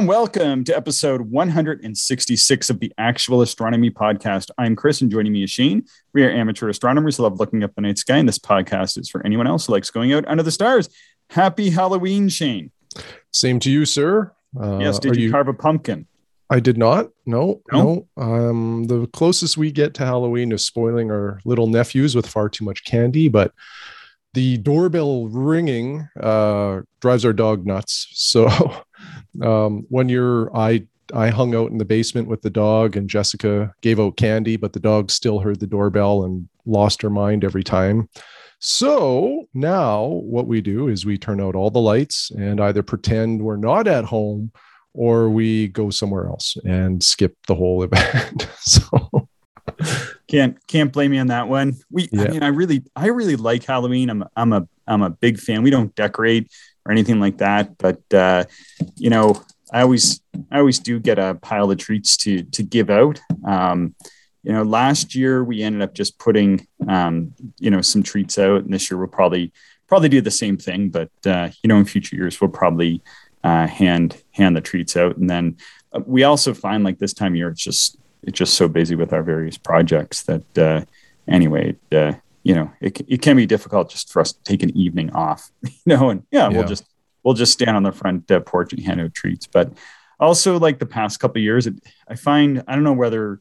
and welcome to episode 166 of the Actual Astronomy Podcast. I'm Chris, and joining me is Shane. We are amateur astronomers who love looking up the night sky, and this podcast is for anyone else who likes going out under the stars. Happy Halloween, Shane. Same to you, sir. Uh, yes, did you, you, carve a pumpkin? I did not. No, no. no. Um, the closest we get to Halloween is spoiling our little nephews with far too much candy, but the doorbell ringing uh, drives our dog nuts. So um, one year I I hung out in the basement with the dog and Jessica gave out candy, but the dog still heard the doorbell and lost her mind every time. So now what we do is we turn out all the lights and either pretend we're not at home or we go somewhere else and skip the whole event. so can't can't blame me on that one. We yeah. I mean I really I really like Halloween. I'm I'm a I'm a big fan. We don't decorate or anything like that, but uh, you know, I always I always do get a pile of treats to to give out. Um, you know, last year we ended up just putting um, you know some treats out, and this year we'll probably probably do the same thing. But uh, you know, in future years we'll probably uh, hand hand the treats out, and then uh, we also find like this time of year it's just it's just so busy with our various projects that uh, anyway, uh, you know, it, it can be difficult just for us to take an evening off, you know, and yeah, yeah. we'll just we'll just stand on the front uh, porch and hand out treats. But also, like the past couple years, it, I find I don't know whether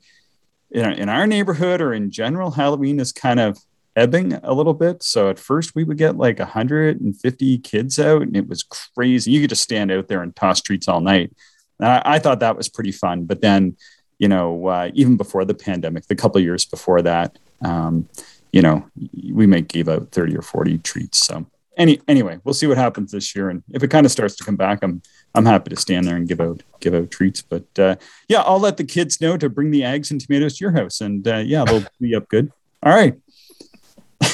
in, in our neighborhood or in general, Halloween is kind of ebbing a little bit. So at first we would get like 150 kids out and it was crazy. You could just stand out there and toss treats all night. I, I, thought that was pretty fun. But then you know, uh, even before the pandemic, the couple years before that, um, you know, we may give out 30 or 40 treats. So any, anyway, we'll see what happens this year. And if it kind of starts to come back, I'm, I'm happy to stand there and give out, give out treats. But uh, yeah, I'll let the kids know to bring the eggs and tomatoes to your house. And uh, yeah, they'll be up good. All right.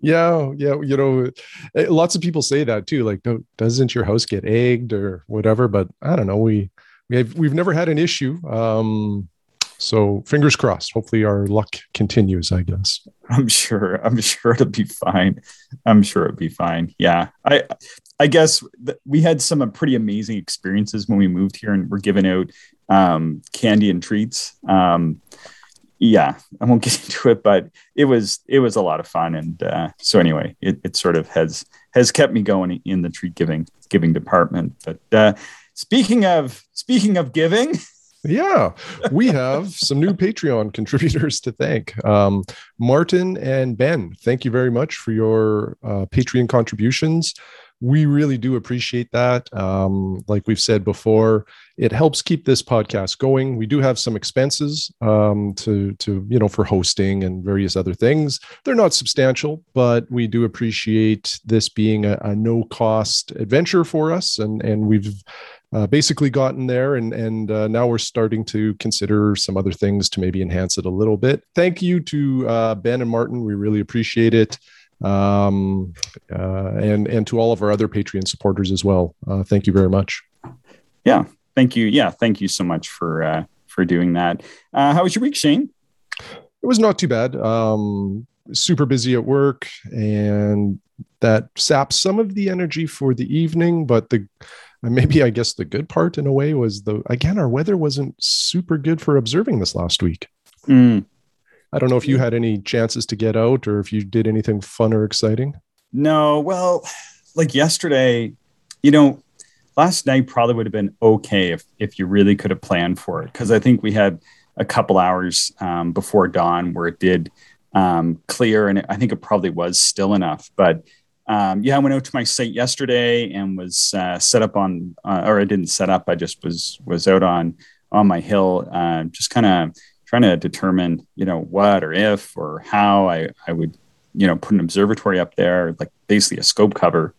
yeah yeah you know eh, lots of people say that too like doesn't your house get egged or whatever but i don't know we we've we've never had an issue. Um, so fingers crossed. Hopefully our luck continues. I guess. I'm sure. I'm sure it'll be fine. I'm sure it'll be fine. Yeah. I I guess we had some pretty amazing experiences when we moved here and we're giving out um, candy and treats. Um, yeah, I won't get into it, but it was it was a lot of fun, and uh, so anyway, it, it sort of has has kept me going in the treat giving giving department. But uh, Speaking of speaking of giving, yeah, we have some new Patreon contributors to thank. Um, Martin and Ben, thank you very much for your uh, Patreon contributions. We really do appreciate that. Um, like we've said before, it helps keep this podcast going. We do have some expenses um, to to you know for hosting and various other things. They're not substantial, but we do appreciate this being a, a no cost adventure for us, and and we've uh, basically gotten there and and uh, now we're starting to consider some other things to maybe enhance it a little bit. Thank you to uh, ben and martin. We really appreciate it. Um, uh, and and to all of our other patreon supporters as well. Uh, thank you very much. Yeah. Thank you. Yeah. Thank you so much for uh, for doing that. How was your week shane? It was not too bad. Um, super busy at work and that saps some of the energy for the evening but the maybe I guess the good part in a way was the again our weather wasn't super good for observing this last week. Mm. I don't know if you had any chances to get out or if you did anything fun or exciting. No, well, like yesterday, you know, last night probably would have been okay if if you really could have planned for it because I think we had a couple hours um, before dawn where it did um, clear and I think it probably was still enough, but um, yeah, I went out to my site yesterday and was uh, set up on, uh, or I didn't set up. I just was was out on on my hill, uh, just kind of trying to determine, you know, what or if or how I I would, you know, put an observatory up there, like basically a scope cover.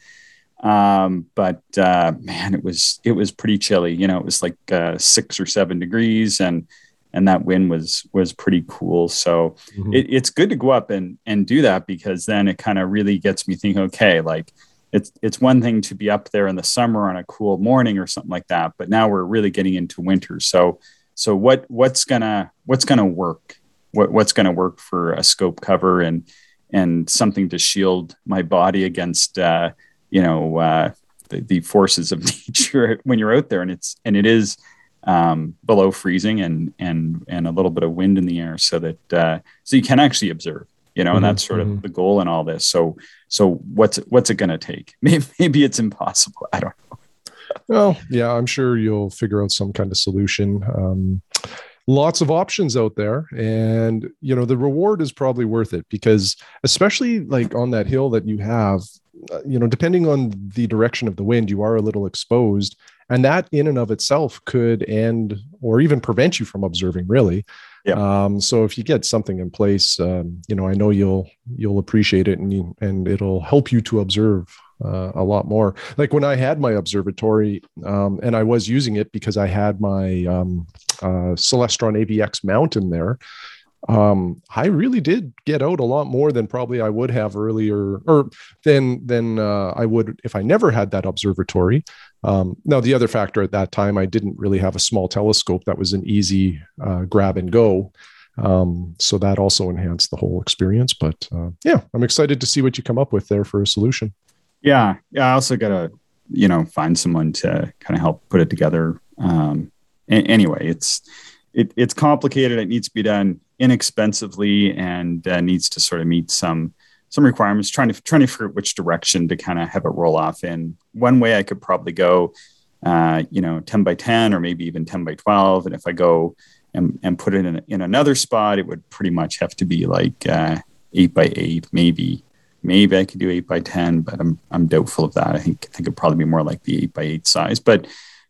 Um, but uh, man, it was it was pretty chilly. You know, it was like uh, six or seven degrees, and and that win was was pretty cool. So mm-hmm. it, it's good to go up and and do that because then it kind of really gets me thinking. Okay, like it's it's one thing to be up there in the summer on a cool morning or something like that, but now we're really getting into winter. So so what what's gonna what's gonna work? What what's gonna work for a scope cover and and something to shield my body against uh, you know uh, the, the forces of nature when you're out there and it's and it is um, below freezing and and and a little bit of wind in the air so that uh, so you can actually observe you know mm-hmm, and that's sort mm-hmm. of the goal in all this. So so what's what's it going to take? Maybe, maybe it's impossible. I don't know. Well yeah i'm sure you'll figure out some kind of solution. Um, lots of options out there and you know the reward is probably worth it because especially like on that hill that you have uh, you know depending on the direction of the wind you are a little exposed and that in and of itself could end or even prevent you from observing really yeah. Um, so if you get something in place um, you know i know you'll you'll appreciate it and you, and it'll help you to observe uh, a lot more like when i had my observatory um, and i was using it because i had my um, uh, celestron avx mount in there um, I really did get out a lot more than probably I would have earlier, or than than uh, I would if I never had that observatory. Um, now, the other factor at that time, I didn't really have a small telescope that was an easy uh, grab and go. Um, so that also enhanced the whole experience. But uh, yeah, I'm excited to see what you come up with there for a solution. Yeah, yeah. I also got to you know find someone to kind of help put it together. Um, a- anyway, it's it, it's complicated. It needs to be done inexpensively and uh, needs to sort of meet some some requirements. Trying to trying to figure out which direction to kind of have it roll off in. One way I could probably go, uh, you know, ten by ten or maybe even ten by twelve. And if I go and, and put it in in another spot, it would pretty much have to be like uh, eight by eight, maybe. Maybe I could do eight by ten, but I'm I'm doubtful of that. I think I think it'd probably be more like the eight by eight size. But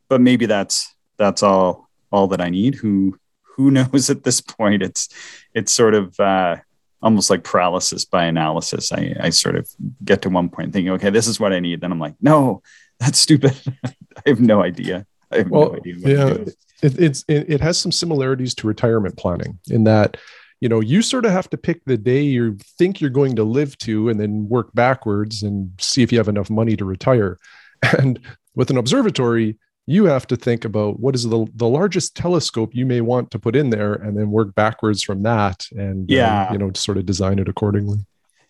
but maybe that's that's all all that I need. Who who knows at this point? It's it's sort of uh, almost like paralysis by analysis. I, I sort of get to one point thinking, okay, this is what I need. Then I'm like, no, that's stupid. I have no idea. I have well, no idea. yeah, it, it's it, it has some similarities to retirement planning in that you know you sort of have to pick the day you think you're going to live to and then work backwards and see if you have enough money to retire and with an observatory you have to think about what is the, the largest telescope you may want to put in there and then work backwards from that and uh, yeah you know sort of design it accordingly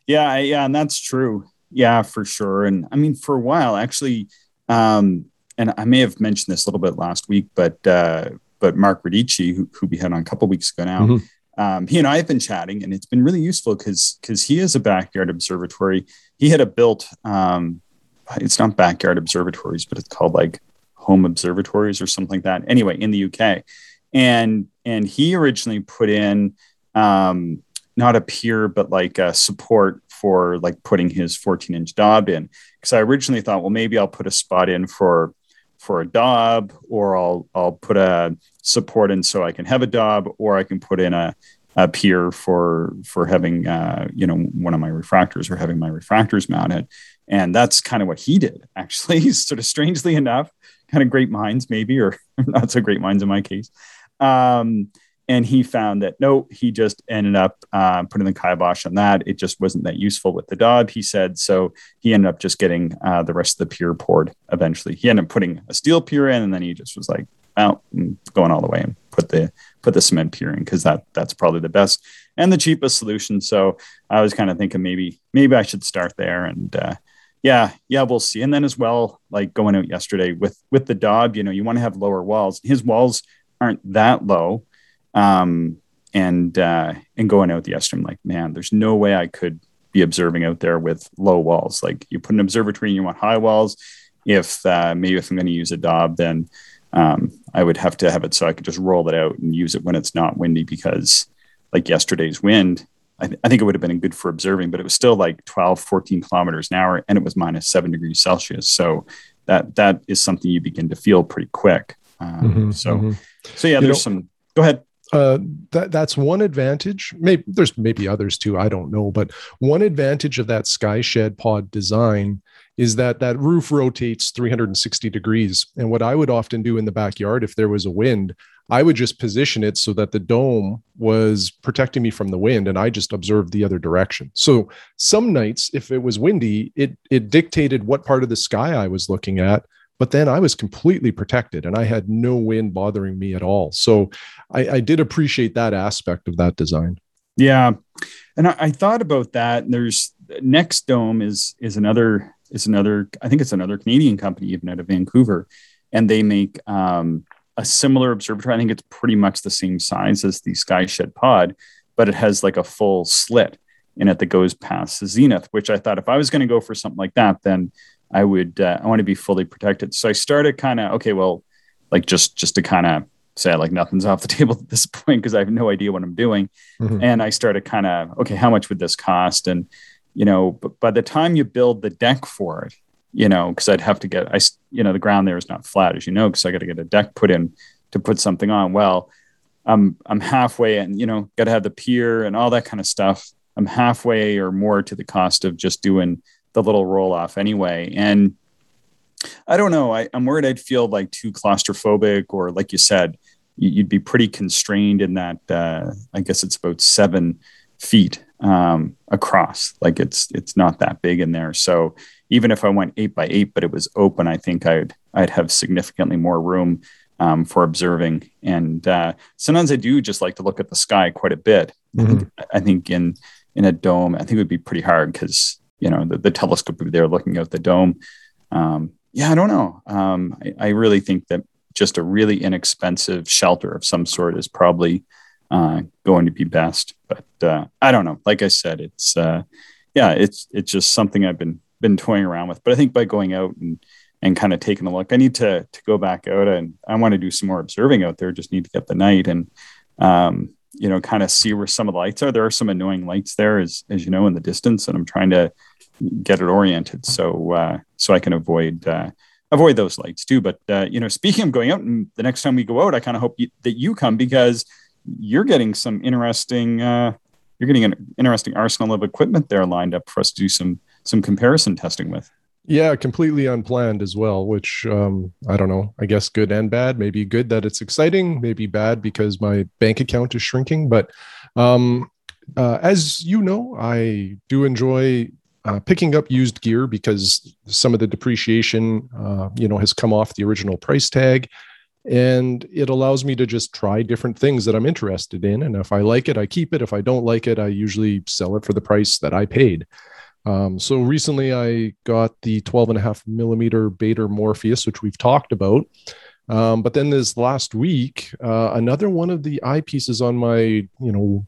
yeah yeah and that's true yeah for sure and i mean for a while actually um and i may have mentioned this a little bit last week but uh but mark radici who, who we had on a couple weeks ago now mm-hmm. Um, he and I have been chatting, and it's been really useful because because he is a backyard observatory. He had a built, um, it's not backyard observatories, but it's called like home observatories or something like that. Anyway, in the UK, and and he originally put in um, not a pier, but like a support for like putting his 14 inch Dob in. Because I originally thought, well, maybe I'll put a spot in for for a Dob, or I'll I'll put a support in so I can have a Dob, or I can put in a a pier for for having uh, you know one of my refractors or having my refractors mounted and that's kind of what he did actually sort of strangely enough kind of great minds, maybe, or not so great minds in my case. Um, and he found that no, he just ended up uh, putting the kibosh on that. It just wasn't that useful with the Dob, he said. So he ended up just getting uh, the rest of the pier poured eventually. He ended up putting a steel pier in, and then he just was like, well, going all the way and put the put the cement pier in because that that's probably the best and the cheapest solution. So I was kind of thinking maybe maybe I should start there and uh, yeah, yeah, we'll see. And then as well, like going out yesterday with with the Dob, you know, you want to have lower walls. His walls aren't that low. Um, and uh, and going out yesterday, I'm like, man, there's no way I could be observing out there with low walls. Like you put an observatory and you want high walls. If uh, maybe if I'm going to use a Dob, then um, I would have to have it so I could just roll it out and use it when it's not windy because like yesterday's wind, I, th- I, think it would have been good for observing, but it was still like 12, 14 kilometers an hour and it was minus seven degrees Celsius. So that, that is something you begin to feel pretty quick. Um, mm-hmm, so, mm-hmm. so yeah, you there's know, some, go ahead. Uh, that that's one advantage. Maybe there's maybe others too. I don't know, but one advantage of that Skyshed Pod design is that that roof rotates 360 degrees. And what I would often do in the backyard, if there was a wind, I would just position it so that the dome was protecting me from the wind and I just observed the other direction. So some nights, if it was windy, it, it dictated what part of the sky I was looking at. But then I was completely protected and I had no wind bothering me at all. So I, I did appreciate that aspect of that design. Yeah. And I, I thought about that. And there's NexDome is is another is another. I think it's another Canadian company, even out of Vancouver, and they make um, a similar observatory. I think it's pretty much the same size as the Skyshed Pod, but it has like a full slit in it that goes past the zenith. Which I thought if I was going to go for something like that, then I would uh, I want to be fully protected. So I started kind of okay, well, like just just to kind of say like nothing's off the table at this point because I have no idea what I'm doing. Mm-hmm. And I started kind of okay, how much would this cost? And you know, but by the time you build the deck for it, you know, because I'd have to get I you know the ground there is not flat as you know, because I got to get a deck put in to put something on. Well, I'm I'm halfway, and you know, got to have the pier and all that kind of stuff. I'm halfway or more to the cost of just doing the little roll off anyway. And I don't know. I, am worried I'd feel like too claustrophobic, or like you said, you'd be pretty constrained in that. Uh, I guess it's about seven feet um, across. Like it's it's not that big in there. So even if I went eight by eight, but it was open, I think I'd I'd have significantly more room um, for observing. And uh, sometimes I do just like to look at the sky quite a bit. Mm-hmm. I, think, I think in in a dome, I think it would be pretty hard because you know the, the telescope would be there looking out the dome. Um, yeah, I don't know. Um, I, I, really think that just a really inexpensive shelter of some sort is probably uh, going to be best. But uh, I don't know. Like I said, it's uh, yeah, it's it's just something I've been been toying around with. But I think by going out and and kind of taking a look, I need to to go back out and I want to do some more observing out there. Just need to get the night and um, you know kind of see where some of the lights are. There are some annoying lights there, as as you know, in the distance, and I'm trying to get it oriented so uh, so I can avoid uh, avoid those lights too. But uh, you know, speaking of going out, and the next time we go out, I kind of hope you, that you come because you're getting some interesting uh, you're getting an interesting arsenal of equipment there lined up for us to do some some comparison testing with. Yeah, completely unplanned as well, which um, I don't know. I guess good and bad. Maybe good that it's exciting, maybe bad because my bank account is shrinking. But um, uh, as you know, I do enjoy uh, picking up used gear because some of the depreciation, uh, you know, has come off the original price tag, and it allows me to just try different things that I'm interested in. And if I like it, I keep it. If I don't like it, I usually sell it for the price that I paid. Um, so recently, I got the 12 and a half millimeter Baader Morpheus, which we've talked about. Um, but then this last week, uh, another one of the eyepieces on my, you know,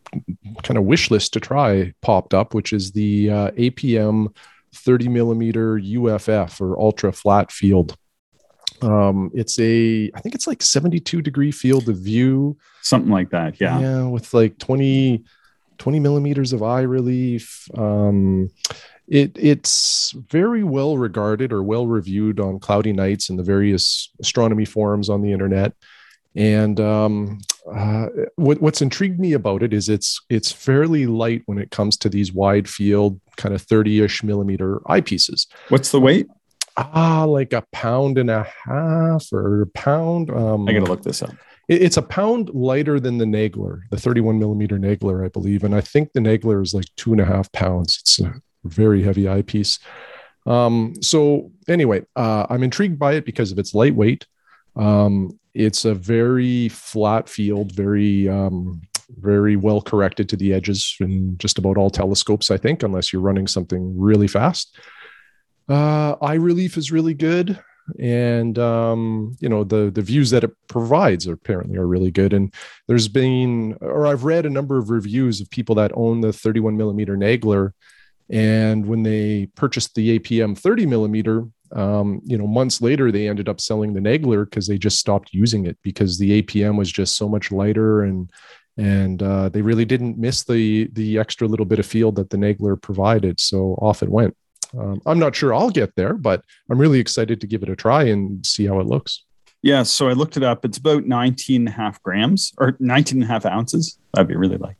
kind of wish list to try popped up, which is the uh, APM 30 millimeter UFF or ultra flat field. Um, it's a, I think it's like 72 degree field of view, something like that. Yeah. Yeah. With like 20, 20 millimeters of eye relief. Um, it it's very well regarded or well reviewed on cloudy nights in the various astronomy forums on the internet. And um, uh, what, what's intrigued me about it is it's it's fairly light when it comes to these wide field kind of 30ish millimeter eyepieces. What's the weight? Ah like a pound and a half or a pound um, i gotta look this up it's a pound lighter than the Nagler, the 31 millimeter Nagler, I believe. And I think the Nagler is like two and a half pounds. It's a very heavy eyepiece. Um, so anyway, uh, I'm intrigued by it because of its lightweight. Um, it's a very flat field, very um, very well corrected to the edges in just about all telescopes, I think, unless you're running something really fast. Uh, eye relief is really good, and um, you know the the views that it provides are apparently are really good. And there's been, or I've read a number of reviews of people that own the 31 millimeter Nagler and when they purchased the APM 30 millimeter, um, you know, months later, they ended up selling the Nagler because they just stopped using it because the APM was just so much lighter and and uh, they really didn't miss the the extra little bit of field that the Nagler provided. So off it went. Um, I'm not sure I'll get there, but I'm really excited to give it a try and see how it looks. Yeah, so I looked it up. It's about 19 and a half grams or 19 and a half ounces. That'd be really light.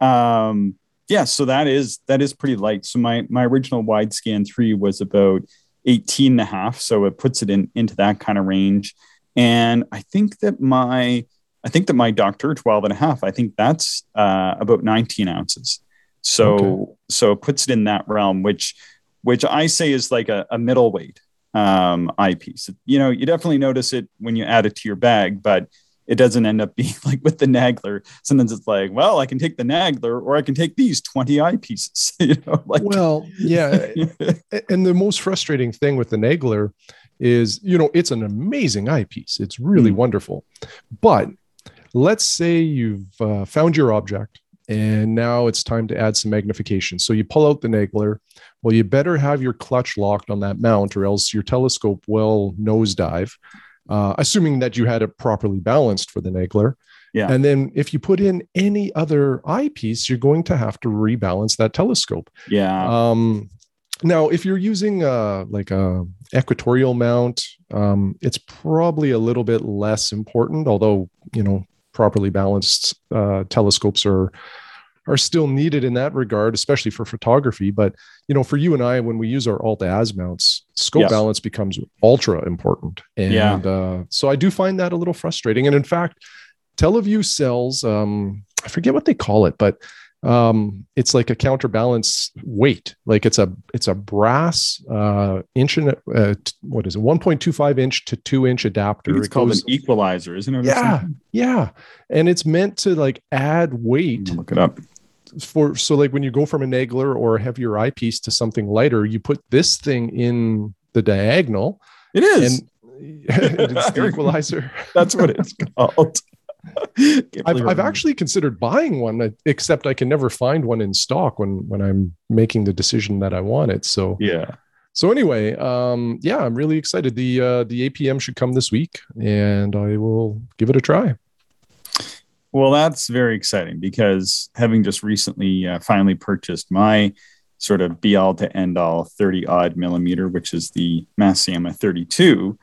Um, yeah, so that is that is pretty light. So my my original wide scan three was about 18 and a half. So it puts it in into that kind of range. And I think that my I think that my Docter 12 and a half, I think that's uh, about 19 ounces. So okay. so it puts it in that realm, which which I say is like a, a middleweight um, eyepiece. You know, you definitely notice it when you add it to your bag, but it doesn't end up being like with the Nagler. Sometimes it's like, well, I can take the Nagler or I can take these 20 eyepieces. you know, like well, yeah. and the most frustrating thing with the Nagler is, you know, it's an amazing eyepiece. It's really mm. wonderful. But let's say you've uh, found your object and now it's time to add some magnification. So you pull out the Nagler. Well, you better have your clutch locked on that mount, or else your telescope will nosedive, uh, assuming that you had it properly balanced for the Nagler. Yeah. And then if you put in any other eyepiece, you're going to have to rebalance that telescope. Yeah. Um, now, if you're using uh, like a equatorial mount, um, it's probably a little bit less important. Although you know, properly balanced uh, telescopes are are still needed in that regard, especially for photography. But you know, for you and I, when we use our alt mounts, scope yes. balance becomes ultra important. And yeah. uh, so I do find that a little frustrating. And in fact, Televue sells um, I forget what they call it, but um, it's like a counterbalance weight. Like it's a it's a brass uh, inch and uh, what is it, 1.25 inch to two inch adapter. It's it called goes, an equalizer, isn't it? Yeah, yeah, and it's meant to like add weight. Look it up for so like when you go from a Nagler or a heavier eyepiece to something lighter, you put this thing in the diagonal. It is. And it's the equalizer. That's what it's called. I've, I've actually considered buying one, except I can never find one in stock when when I'm making the decision that I want it. So yeah. So anyway, um, yeah, I'm really excited. The uh, the APM should come this week, and I will give it a try. Well, that's very exciting because having just recently uh, finally purchased my sort of be all to end all 30 odd millimeter, which is the Masuyama 32.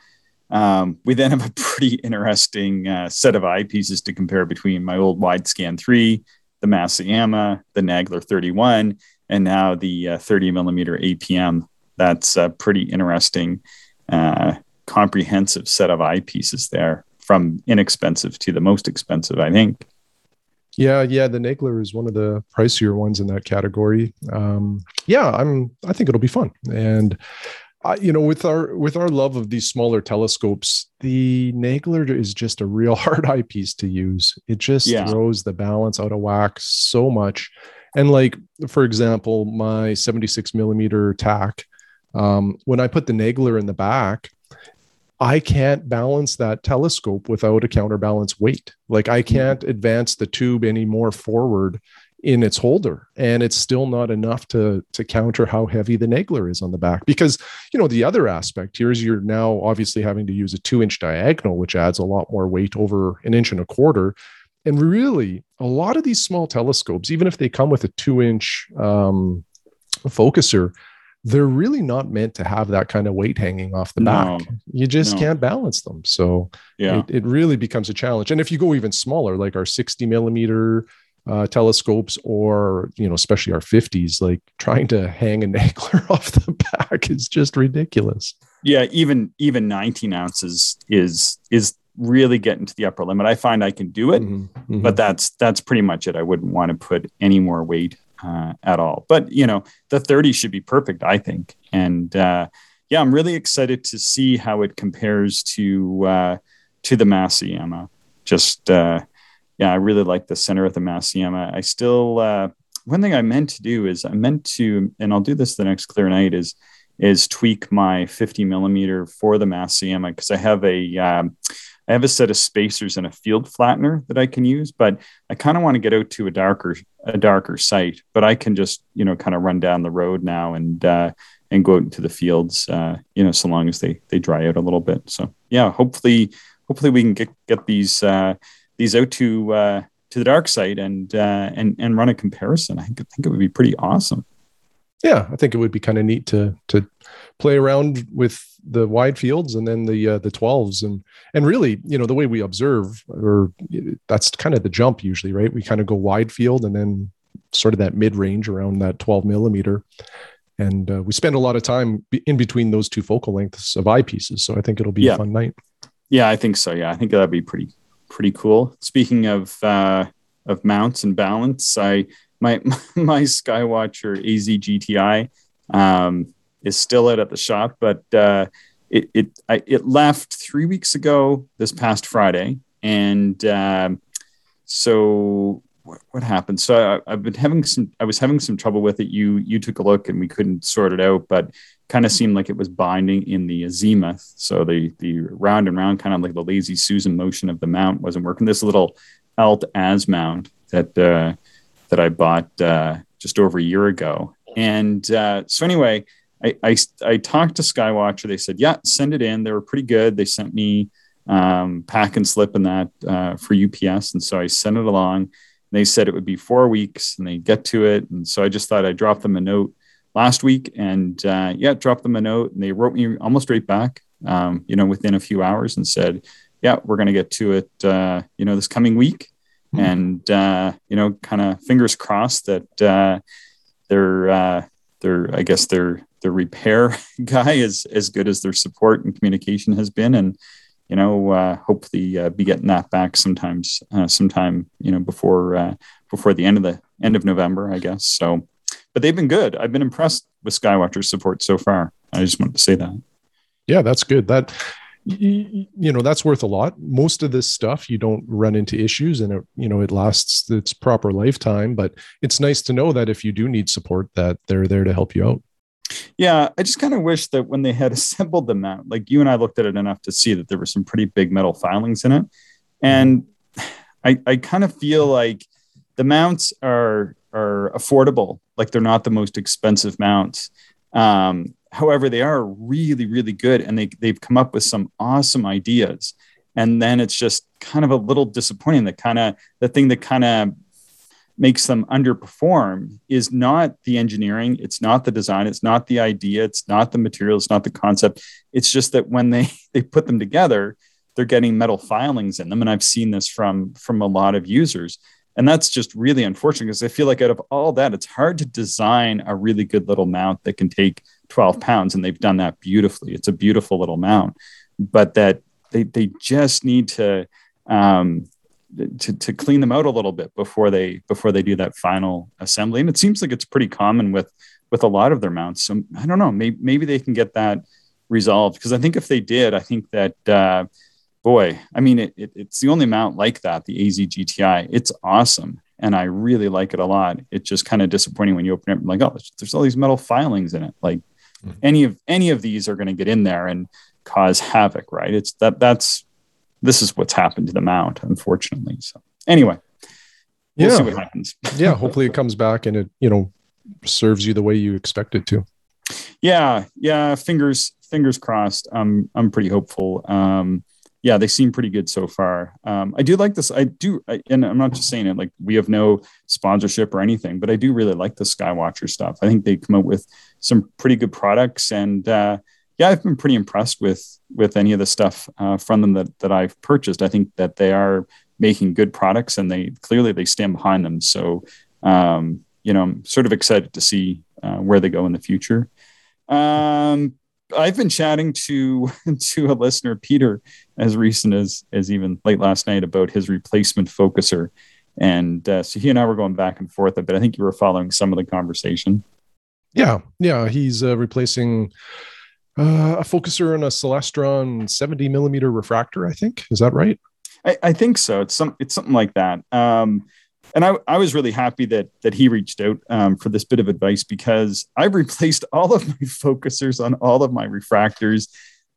Um, we then have a pretty interesting uh, set of eyepieces to compare between my old wide scan 3, the Masuyama, the Nagler 31, and now the uh, 30 millimeter APM. That's a pretty interesting, uh, comprehensive set of eyepieces there from inexpensive to the most expensive, I think. Yeah, yeah, the Nagler is one of the pricier ones in that category. Um, yeah, I'm. I think it'll be fun, and uh, you know, with our with our love of these smaller telescopes, the Nagler is just a real hard eyepiece to use. It just yeah. throws the balance out of whack so much. And like, for example, my 76 millimeter Tak, um, when I put the Nagler in the back, I can't balance that telescope without a counterbalance weight. Like I mm-hmm. can't advance the tube any more forward in its holder and it's still not enough to to counter how heavy the nagler is on the back because you know the other aspect here is you're now obviously having to use a two inch diagonal which adds a lot more weight over an inch and a quarter and really a lot of these small telescopes even if they come with a two inch um, focuser they're really not meant to have that kind of weight hanging off the no, back. You just no. can't balance them. So yeah, it, it, really becomes a challenge. And if you go even smaller, like our 60 millimeter uh, telescopes, or you know, especially our 50s, like trying to hang a Nagler off the back is just ridiculous. Yeah, even even 19 ounces is is really getting to the upper limit. I find I can do it, mm-hmm, mm-hmm. but that's that's pretty much it. I wouldn't want to put any more weight uh, at all. But you know, the 30 should be perfect, I think. And uh, yeah, I'm really excited to see how it compares to uh, to the Masuyama. Just uh, yeah, I really like the center of the Mass Masuyama. I still uh, one thing I meant to do is I meant to, and I'll do this the next clear night is is tweak my 50 millimeter for the Mass Masuyama because I have a um, I have a set of spacers and a field flattener that I can use, but I kind of want to get out to a darker a darker site. But I can just you know kind of run down the road now and uh, and go out into the fields, uh, you know, so long as they they dry out a little bit. So yeah, hopefully hopefully we can get get these uh, these out to uh, to the dark site and uh, and and run a comparison. I think I think it would be pretty awesome. Yeah, I think it would be kind of neat to to play around with the wide fields and then the uh, the 12s and and really you know the way we observe or that's kind of the jump usually right? We kind of go wide field and then sort of that mid range around that 12 millimeter. And uh, we spend a lot of time in between those two focal lengths of eyepieces. So i think it'll be yeah. a fun night. Yeah i think so. Yeah i think that'd be pretty pretty cool. Speaking of uh of mounts and balance i my my Skywatcher AZ GTI um, is still out at the shop, but uh, it it I, it left three weeks ago this past Friday, and um, so what, happened? So I, have been having some. I was having some trouble with it. You you took a look and we couldn't sort it out, but kind of seemed like it was binding in the azimuth. So the the round and round, kind of like the lazy Susan motion of the mount, wasn't working. This little Alt Az mount that uh, that I bought uh, just over a year ago, and uh, so anyway, I, I I talked to Skywatcher. They said, yeah, send it in. They were pretty good. They sent me um, pack and slip in that uh, for UPS, and so I sent it along. They said it would be four weeks, and they get to it, and so I just thought I'd drop them a note last week and uh, yeah, dropped them a note and they wrote me almost right back, um, you know, within a few hours and said, yeah, we're going to get to it, uh, you know, this coming week. Mm-hmm. And, uh, you know, kind of fingers crossed that uh, their, uh, their, I guess their, their repair guy is as good as their support and communication has been. And, you know, uh, hopefully uh, be getting that back sometimes, uh, sometime, you know, before, uh, before the end of the end of November, I guess. So, but they've been good. I've been impressed with Skywatcher's support so far. I just wanted to say that. Yeah, that's good. That you know that's worth a lot most of this stuff you don't run into issues and it you know it lasts its proper lifetime but it's nice to know that if you do need support that they're there to help you out yeah i just kind of wish that when they had assembled the mount like you and i looked at it enough to see that there were some pretty big metal filings in it and i i kind of feel like the mounts are are affordable. Like they're not the most expensive mounts. Um, however, they are really, really good, and they they've come up with some awesome ideas. And then it's just kind of a little disappointing. That kind of the thing that kind of makes them underperform is not the engineering, it's not the design, it's not the idea, it's not the material, it's not the concept. It's just that when they they put them together, they're getting metal filings in them, and I've seen this from from a lot of users and that's just really unfortunate because I feel like out of all that, it's hard to design a really good little mount that can take 12 pounds. And they've done that beautifully. It's a beautiful little mount, but that they, they just need to, um, to, to clean them out a little bit before they before they do that final assembly and it seems like it's pretty common with with a lot of their mounts so i don't know maybe, maybe they can get that resolved because i think if they did i think that uh, boy, I mean, it, it, it's the only mount like that, the AZ GTI. It's awesome. And I really like it a lot. It's just kind of disappointing when you open it, like, oh, there's all these metal filings in it. Like mm-hmm. any of any of these are going to get in there and cause havoc, right? It's that that's this is what's happened to the mount, unfortunately. So anyway, we'll yeah. see what happens. yeah, hopefully it comes back and it, you know, serves you the way you expect it to. Yeah, yeah. Fingers fingers crossed. I'm I'm pretty hopeful. Um, yeah, they seem pretty good so far. Um, I do like this. I do, I, and I'm not just saying it like we have no sponsorship or anything, but I do really like the Skywatcher stuff. I think they come out with some pretty good products, and uh, yeah, I've been pretty impressed with with any of the stuff uh, from them that that I've purchased. I think that they are making good products, and they clearly they stand behind them. So, um, you know, I'm sort of excited to see uh, where they go in the future. Um, I've been chatting to to a listener, Peter, as recent as as even late last night about his replacement focuser, and uh, so he and I were going back and forth a bit. I think you were following some of the conversation. Yeah, yeah, he's uh, replacing uh, a focuser and a Celestron 70 millimeter refractor. I think is that right? I, I think so. It's some it's something like that. Um, and I, I was really happy that that he reached out um, for this bit of advice because I've replaced all of my focusers on all of my refractors,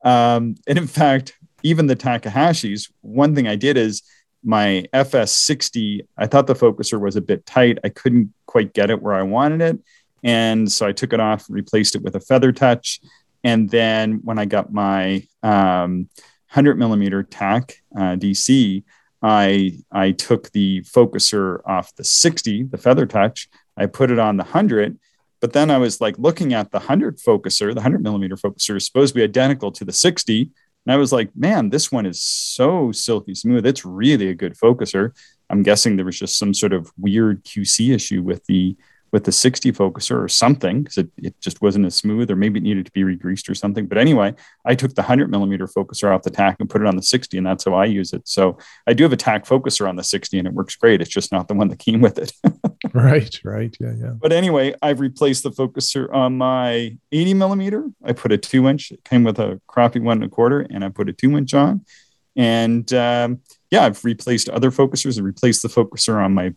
um, and in fact, even the Takahashi's. One thing I did is my FS60. I thought the focuser was a bit tight. I couldn't quite get it where I wanted it, and so I took it off, replaced it with a Feather Touch, and then when I got my um, 100 millimeter Tak uh, DC. I I took the focuser off the 60, the feather touch. I put it on the 100, but then I was like looking at the 100 focuser, the 100 millimeter focuser is supposed to be identical to the 60. And I was like, man, this one is so silky smooth. It's really a good focuser. I'm guessing there was just some sort of weird QC issue with the with the 60 focuser or something because it, it just wasn't as smooth or maybe it needed to be regreased or something. But anyway, I took the 100 millimeter focuser off the Tak and put it on the 60, and that's how I use it. So I do have a Tak focuser on the 60 and it works great. It's just not the one that came with it. right, right. Yeah, yeah. But anyway, I've replaced the focuser on my 80 millimeter. I put a two inch, it came with a crappy one and a quarter, and I put a two inch on. And um, yeah, I've replaced other focusers. I replaced the focuser on my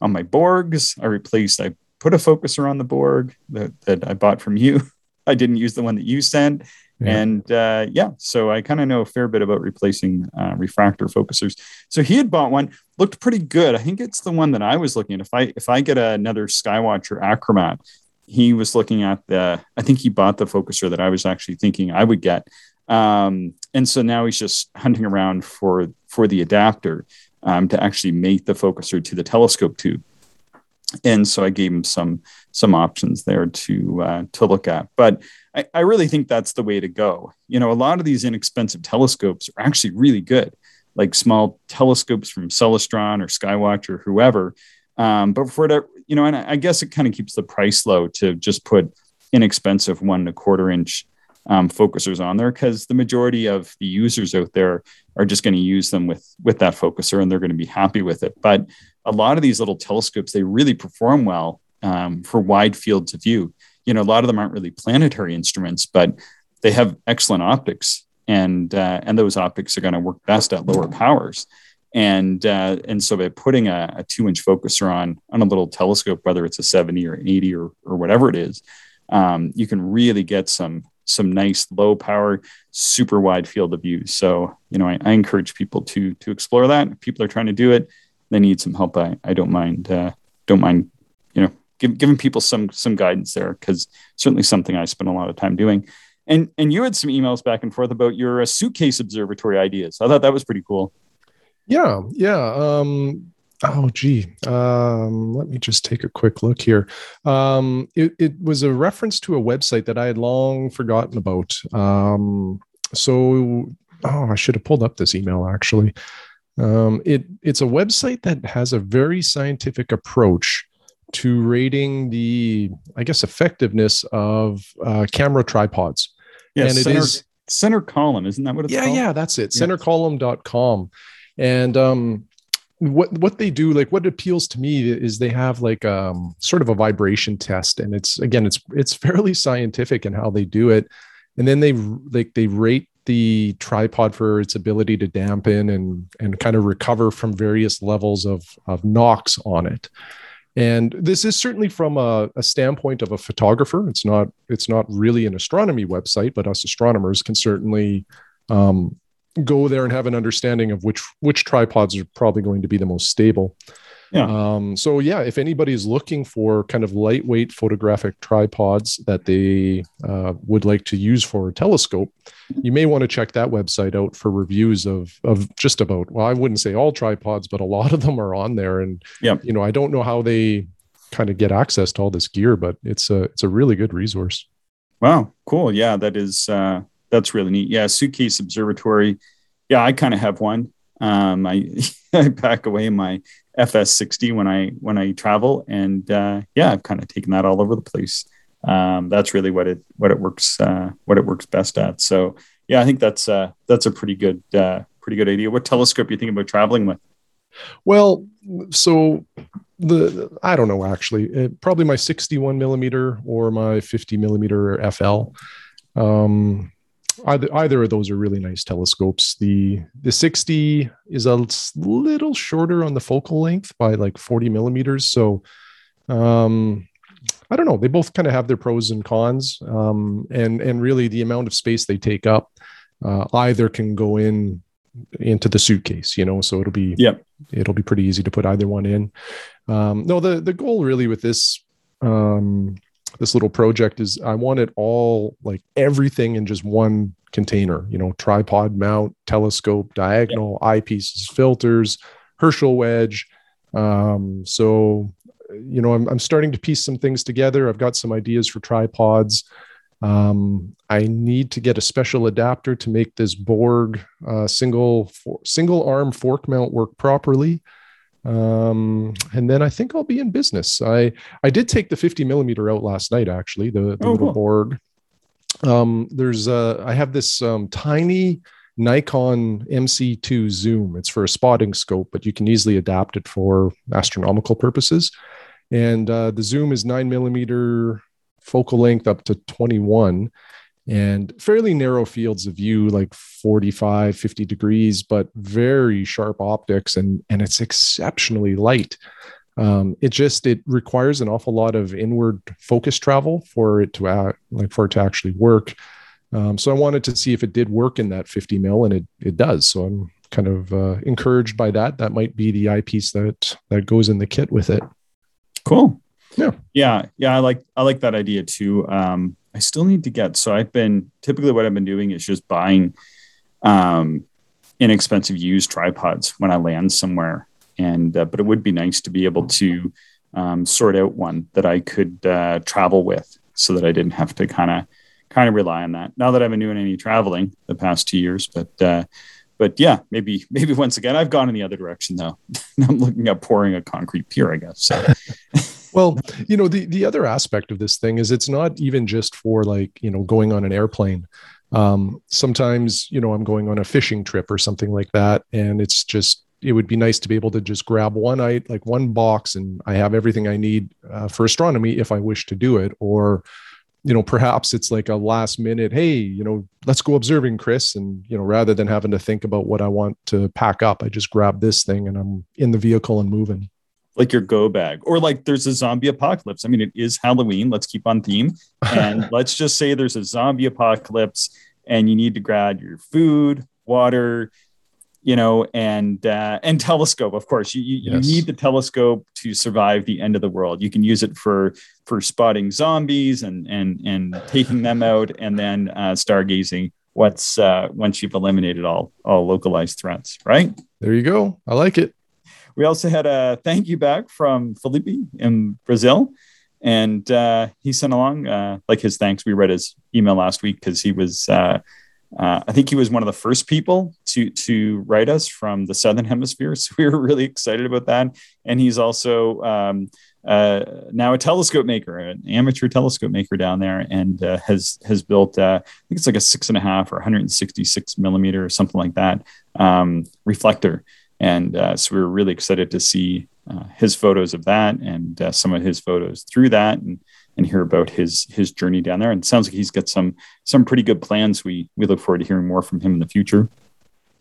on my Borgs. I replaced. I put a focuser on the Borg that, that I bought from you. I didn't use the one that you sent. Yeah. And uh, yeah, so I kind of know a fair bit about replacing uh, refractor focusers. So he had bought one, looked pretty good. I think it's the one that I was looking at. If I if I get another Skywatcher Achromat, he was looking at the. I think he bought the focuser that I was actually thinking I would get. Um, and so now he's just hunting around for for the adapter um, to actually mate the focuser to the telescope tube and so I gave him some some options there to uh, to look at. But I, I, really think that's the way to go. You know, a lot of these inexpensive telescopes are actually really good, like small telescopes from Celestron or Skywatch or whoever. Um, but for it, you know, and I, guess it kind of keeps the price low to just put inexpensive one and a quarter inch um, focusers on there because the majority of the users out there are just going to use them with with that focuser and they're going to be happy with it. But a lot of these little telescopes they really perform well um, for wide fields of view. You know, a lot of them aren't really planetary instruments, but they have excellent optics, and uh, and those optics are going to work best at lower powers. And uh, and so by putting a, a two inch focuser on on a little telescope, whether it's a 70 or 80 or or whatever it is, um, you can really get some some nice low power, super wide field of view. So you know, I, I encourage people to to explore that. If people are trying to do it they need some help, I, I don't mind uh, don't mind you know give, giving people some some guidance there because certainly something I spend a lot of time doing. And and you had some emails back and forth about your uh, suitcase observatory ideas. I thought that was pretty cool. Yeah, yeah. Um, oh, gee. Um, let me just take a quick look here. Um, it, it was a reference to a website that I had long forgotten about. Um, so, oh, I should have pulled up this email actually. Um, it it's a website that has a very scientific approach to rating the, I guess, effectiveness of uh, camera tripods. Yeah, and center, it is center column, isn't that what it's yeah, called? Yeah, that's it. Centercolumn.com. And um, what what they do, like what appeals to me is they have like um sort of a vibration test. And it's again, it's it's fairly scientific in how they do it. And then they like they rate the tripod for its ability to dampen and and kind of recover from various levels of of knocks on it. And this is certainly from a, a, standpoint of a photographer. It's not it's not really an astronomy website but us astronomers can certainly um, go there and have an understanding of which which tripods are probably going to be the most stable yeah. Um, so yeah, if anybody is looking for kind of lightweight photographic tripods that they uh, would like to use for a telescope, you may want to check that website out for reviews of of just about well, I wouldn't say all tripods, but a lot of them are on there. And yeah, you know, I don't know how they kind of get access to all this gear, but it's a it's a really good resource. Wow, cool. Yeah, that is uh, that's really neat. Yeah, suitcase observatory. Yeah, I kind of have one. Um, I I pack away my FS60 when I when I travel, and uh, yeah, I've kind of taken that all over the place. Um, that's really what it what it works uh, what it works best at. So yeah, I think that's uh, that's a pretty good uh, pretty good idea. What telescope you think about traveling with? Well, so the I don't know actually, it, probably my 61 millimeter or my 50 millimeter FL. Um, either either of those are really nice telescopes. The the 60 is a little shorter on the focal length by like 40 millimeters. So um I don't know. They both kind of have their pros and cons. Um, and and really the amount of space they take up uh, either can go in into the suitcase, you know, so it'll be yeah, it'll be pretty easy to put either one in. Um, no, the the goal really with this um, this little project is I want it all like everything in just one container, you know, tripod mount, telescope, diagonal, yeah. eyepieces, filters, Herschel wedge. Um, so, you know, I'm, I'm starting to piece some things together. I've got some ideas for tripods. Um, I need to get a special adapter to make this Borg uh, single for, single arm fork mount work properly um, and then I think I'll be in business. I I did take the 50 millimeter out last night, actually, the, the oh, little cool. Borg. Um, there's uh, I have this um, tiny Nikon MC2 zoom. It's for a spotting scope, but you can easily adapt it for astronomical purposes. And uh, the zoom is nine millimeter focal length up to 21 and fairly narrow fields of view like 45 50 degrees but very sharp optics and and it's exceptionally light. Um, it just it requires an awful lot of inward focus travel for it to act, like for it to actually work. Um, so i wanted to see if it did work in that 50 mil and it it does. So i'm kind of uh, encouraged by that. That might be the eyepiece that that goes in the kit with it. Cool. Yeah. Yeah yeah i like i like that idea too. Um I still need to get. So I've been typically what I've been doing is just buying um, inexpensive used tripods when I land somewhere. And uh, but it would be nice to be able to um, sort out one that I could uh, travel with, so that I didn't have to kind of kind of rely on that. Now that I've been doing any traveling the past two years, but uh, but yeah, maybe maybe once again I've gone in the other direction though. I'm looking at pouring a concrete pier, I guess. So. well, you know, the the other aspect of this thing is it's not even just for like, you know, going on an airplane. Um, sometimes, you know, I'm going on a fishing trip or something like that, and it's just it would be nice to be able to just grab one eye, like one box, and I have everything I need uh, for astronomy if I wish to do it. Or, you know, perhaps it's like a last minute, hey, you know, let's go observing, Chris, and you know, rather than having to think about what I want to pack up, I just grab this thing and I'm in the vehicle and moving like your go bag. Or like there's a zombie apocalypse. I mean it is halloween. Let's keep on theme. And let's just say there's a zombie apocalypse and you need to grab your food water you know and uh, and telescope of course. You, you, yes. you, need the telescope to survive the end of the world. You can use it for for spotting zombies and and and taking them out and then uh, stargazing once uh, once you've eliminated all all localized threats right? There you go. I like it we also had a thank you back from Felipe in Brazil. And uh, he sent along uh, like his thanks. We read his email last week because he was, uh, uh, I think he was one of the first people to to write us from the southern hemisphere. So we were really excited about that. And he's also um, uh, now a telescope maker, an amateur telescope maker down there, and uh, has has built I think it's like a six and a half or 166 millimeter or something like that um, reflector and uh, so we were really excited to see uh, his photos of that and uh, some of his photos through that and and hear about his his journey down there. And it sounds like he's got some some pretty good plans. We we look forward to hearing more from him in the future.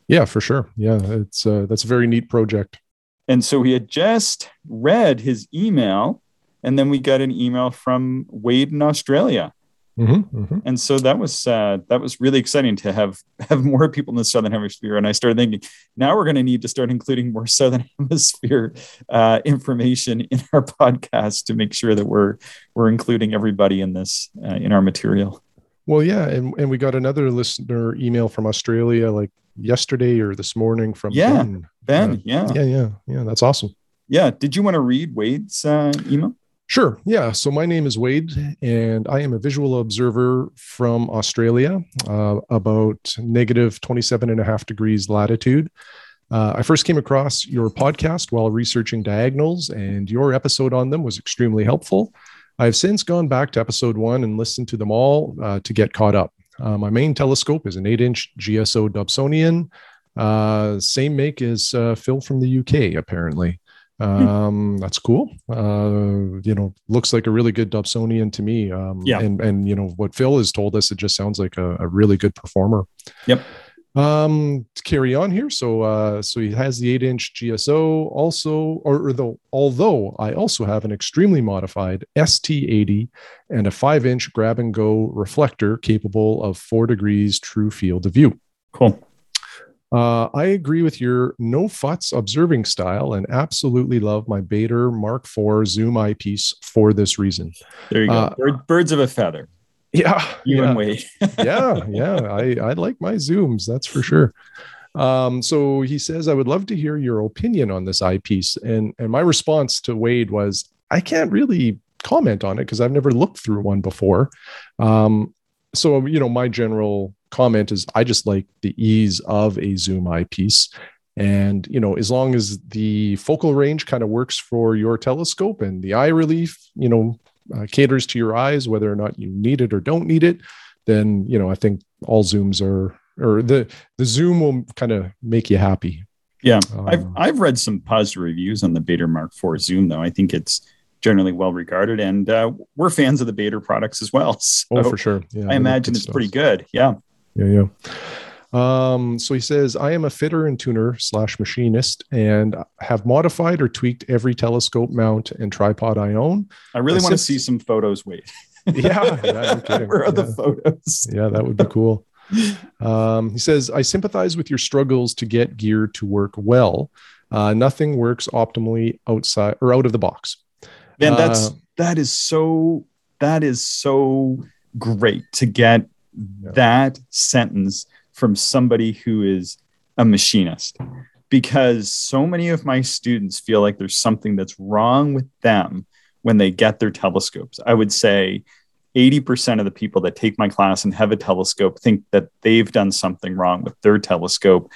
Yeah for sure. Yeah it's uh, that's a very neat project. And so we had just read his email and then we got an email from wade in australia Mm-hmm, mm-hmm. And so that was uh, that was really exciting to have have more people in the southern hemisphere. And I started thinking, now we're going to need to start including more southern hemisphere uh, information in our podcast to make sure that we're we're including everybody in this uh, in our material. Well, yeah, and and we got another listener email from Australia like yesterday or this morning from yeah Ben. ben uh, yeah, yeah, yeah, yeah. That's awesome. Yeah. Did you want to read Wade's uh, email? Sure. Yeah. So my name is Wade, and I am a visual observer from Australia, uh, about negative 27 and a half degrees latitude. Uh, I first came across your podcast while researching diagonals, and your episode on them was extremely helpful. I've since gone back to episode one and listened to them all uh, to get caught up. Uh, my main telescope is an 8 inch GSO Dobsonian, uh, same make as uh, Phil from the UK, apparently. Hmm. um that's cool. Uh you know looks like a really good dobsonian to me. Um yeah. and and you know what phil has told us it just sounds like a, a really good performer. Yep. Um to carry on here so uh so he has the eight inch gso also or, or though although i also have an extremely modified st80 and a five inch grab and go reflector capable of four degrees true field of view. Cool uh, I agree with your no futs observing style and absolutely love my Baader Mark IV zoom eyepiece for this reason. There you go. Uh, Bird, birds of a feather. Yeah. You yeah. and Wade. yeah. Yeah. I, I like my zooms. That's for sure. Um, so he says, I would love to hear your opinion on this eyepiece. And, and my response to Wade was, I can't really comment on it because I've never looked through one before. Um, so, you know, my general comment is I just like the ease of a zoom eyepiece. And, you know, as long as the focal range kind of works for your telescope and the eye relief, you know, uh, caters to your eyes, whether or not you need it or don't need it, then, you know, I think all zooms are, or the, the zoom will kind of make you happy. Yeah. Um, I've, I've read some positive reviews on the Baader Mark IV zoom though. I think it's generally well regarded, and uh, we're fans of the Baader products as well. So oh, for sure. Yeah, I imagine it's stuff. pretty good. Yeah. Yeah. Yeah. Um, so he says, I am a fitter and tuner slash machinist and have modified or tweaked every telescope mount and tripod I own. I really want to see some photos. Wait. yeah. yeah Where are yeah. the photos? yeah, that would be cool. Um, he says, I sympathize with your struggles to get gear to work well. Uh, nothing works optimally outside or out of the box. Man, that's uh, that is so that is so great to get that sentence from somebody who is a machinist. Because so many of my students feel like there's something that's wrong with them when they get their telescopes. I would say 80% of the people that take my class and have a telescope think that they've done something wrong with their telescope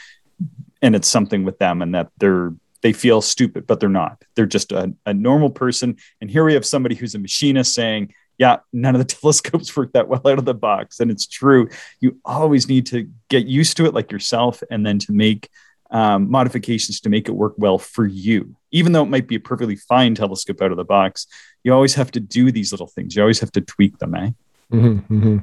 and it's something with them and that they're they feel stupid but they're not. They're just a, a normal person. And here we have somebody who's a machinist saying yeah none of the telescopes work that well out of the box and it's true. You always need to get used to it like yourself and then to make um, modifications to make it work well for you. Even though it might be a perfectly fine telescope out of the box you always have to do these little things. You always have to tweak them eh? Mm-hmm, mm-hmm.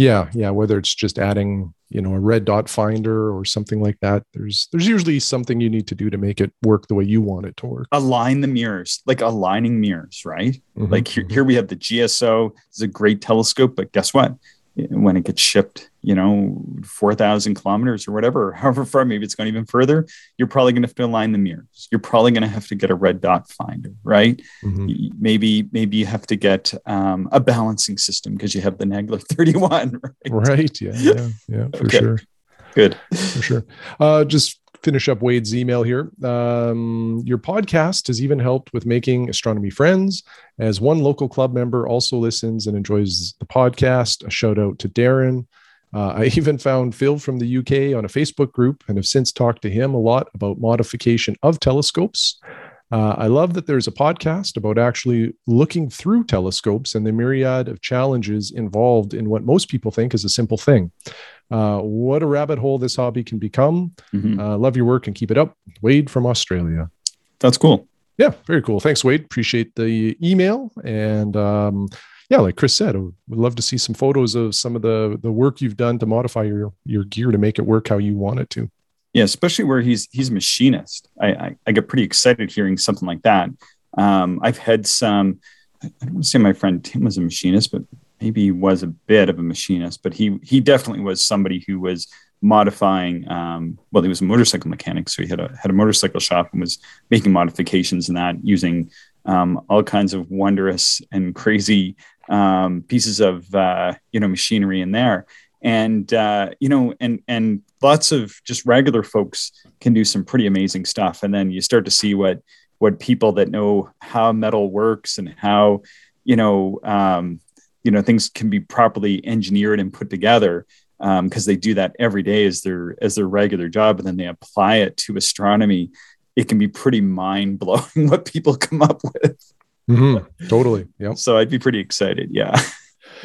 Yeah yeah whether it's just adding you know a red dot finder or something like that there's there's usually something you need to do to make it work the way you want it to work. Align the mirrors like aligning mirrors right? Mm-hmm. like here, here we have the gso it's a great telescope but guess what when it gets shipped, you know, 4,000 kilometers or whatever, however far, maybe it's going even further, you're probably going to have to align the mirrors. You're probably going to have to get a red dot finder, right? Mm-hmm. Maybe, maybe you have to get um, a balancing system because you have the Nagler 31, right? Right. Yeah. Yeah. Yeah. For okay. sure. Good. For sure. Uh, just finish up Wade's email here. Um, your podcast has even helped with making astronomy friends. As one local club member also listens and enjoys the podcast, a shout out to Darren. Uh, I even found Phil from the UK on a Facebook group and have since talked to him a lot about modification of telescopes. Uh, I love that there's a podcast about actually looking through telescopes and the myriad of challenges involved in what most people think is a simple thing. Uh, what a rabbit hole this hobby can become. Mm-hmm. Uh, love your work and keep it up. Wade from Australia. That's cool. Yeah, very cool. Thanks, Wade. Appreciate the email. And um, yeah, like Chris said, we'd love to see some photos of some of the the work you've done to modify your your gear to make it work how you want it to. Yeah, especially where he's he's a machinist. I, I, I get pretty excited hearing something like that. Um, I've had some. I don't want to say my friend Tim was a machinist, but maybe he was a bit of a machinist. But he he definitely was somebody who was modifying. Um, well, he was a motorcycle mechanic, so he had a had a motorcycle shop and was making modifications in that using um, all kinds of wondrous and crazy um, pieces of uh, you know machinery in there and uh, you know and and lots of just regular folks can do some pretty amazing stuff and then you start to see what what people that know how metal works and how you know um, you know things can be properly engineered and put together because um, they do that every day as their as their regular job and then they apply it to astronomy. It can be pretty mind blowing what people come up with. Mm-hmm. totally. Yeah so i'd be pretty excited yeah.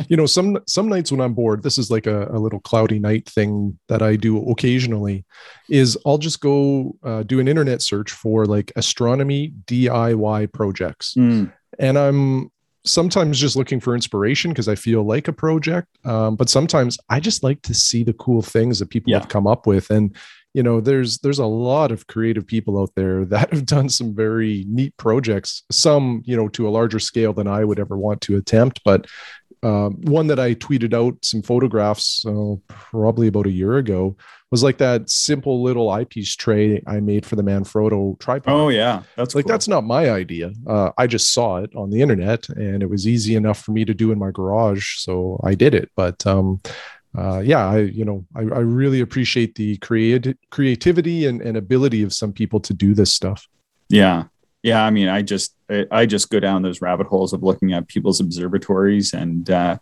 You know some some nights when i'm bored this is like a, a little cloudy night thing that i do occasionally is i'll just go uh, do an internet search for like astronomy diy projects. Mm. and i'm sometimes just looking for inspiration because i feel like a project um, but sometimes i just like to see the cool things that people yeah. have come up with and you know there's there's a lot of creative people out there that have done some very neat projects some you know to a larger scale than i would ever want to attempt but uh, one that I tweeted out some photographs uh, probably about a year ago was like that simple little eyepiece tray I made for the Manfrotto tripod. Oh yeah, that's like cool. that's not my idea. Uh, I just saw it on the internet and it was easy enough for me to do in my garage, so I did it. But um, uh, yeah, I you know I, I really appreciate the creative creativity and, and ability of some people to do this stuff. Yeah, yeah i mean i just i just go down those rabbit holes of looking at people's observatories and uh,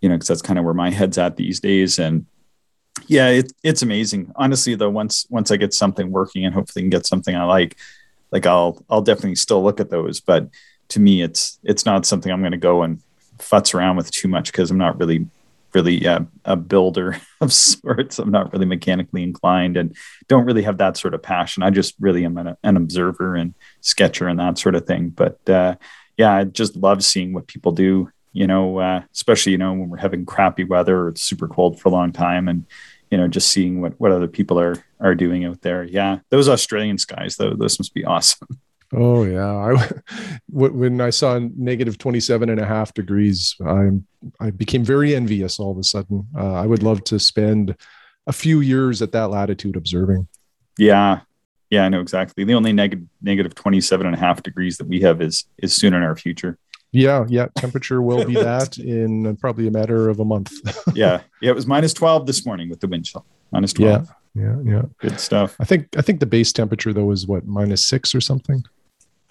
you know because that's kind of where my head's at these days. And yeah it, it's amazing. Honestly though once once i get something working and hopefully can get something i like like i'll i'll definitely still look at those. But to me it's it's not something i'm going to go and futz around with too much because i'm not really really a builder of sorts. I'm not really mechanically inclined and don't really have that sort of passion. I just really am an, an observer and sketcher and that sort of thing. But uh, yeah, I just love seeing what people do. You know, uh, especially you know when we're having crappy weather or it's super cold for a long time, and you know just seeing what what other people are are doing out there. Yeah, those Australian skies though, those must be awesome. Oh yeah, I when I saw negative 27 and a half degrees, I I became very envious all of a sudden. Uh, I would love to spend a few years at that latitude observing. Yeah, yeah, I know exactly. The only negative negative 27 and a half degrees that we have is is soon in our future. Yeah, yeah. Temperature will be that in probably a matter of a month. yeah, yeah. It was minus 12 this morning with the wind chill. Minus 12. Yeah, yeah, yeah. Good stuff. I think I think the base temperature though is what minus six or something.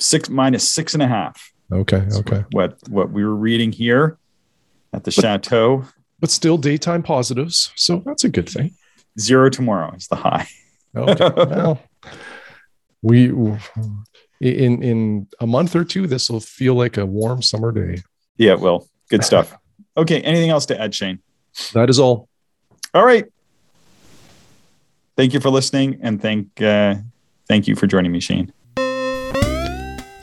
Six minus six and a half. Okay, That's okay. What what we were reading here at the but, chateau. But still daytime positives, so that's a good thing. Zero tomorrow is the high. Okay. well, we in in a month or two, this will feel like a warm summer day. Yeah, well, good stuff. okay, anything else to add, Shane? That is all. All right. Thank you for listening, and thank uh, thank you for joining me, Shane.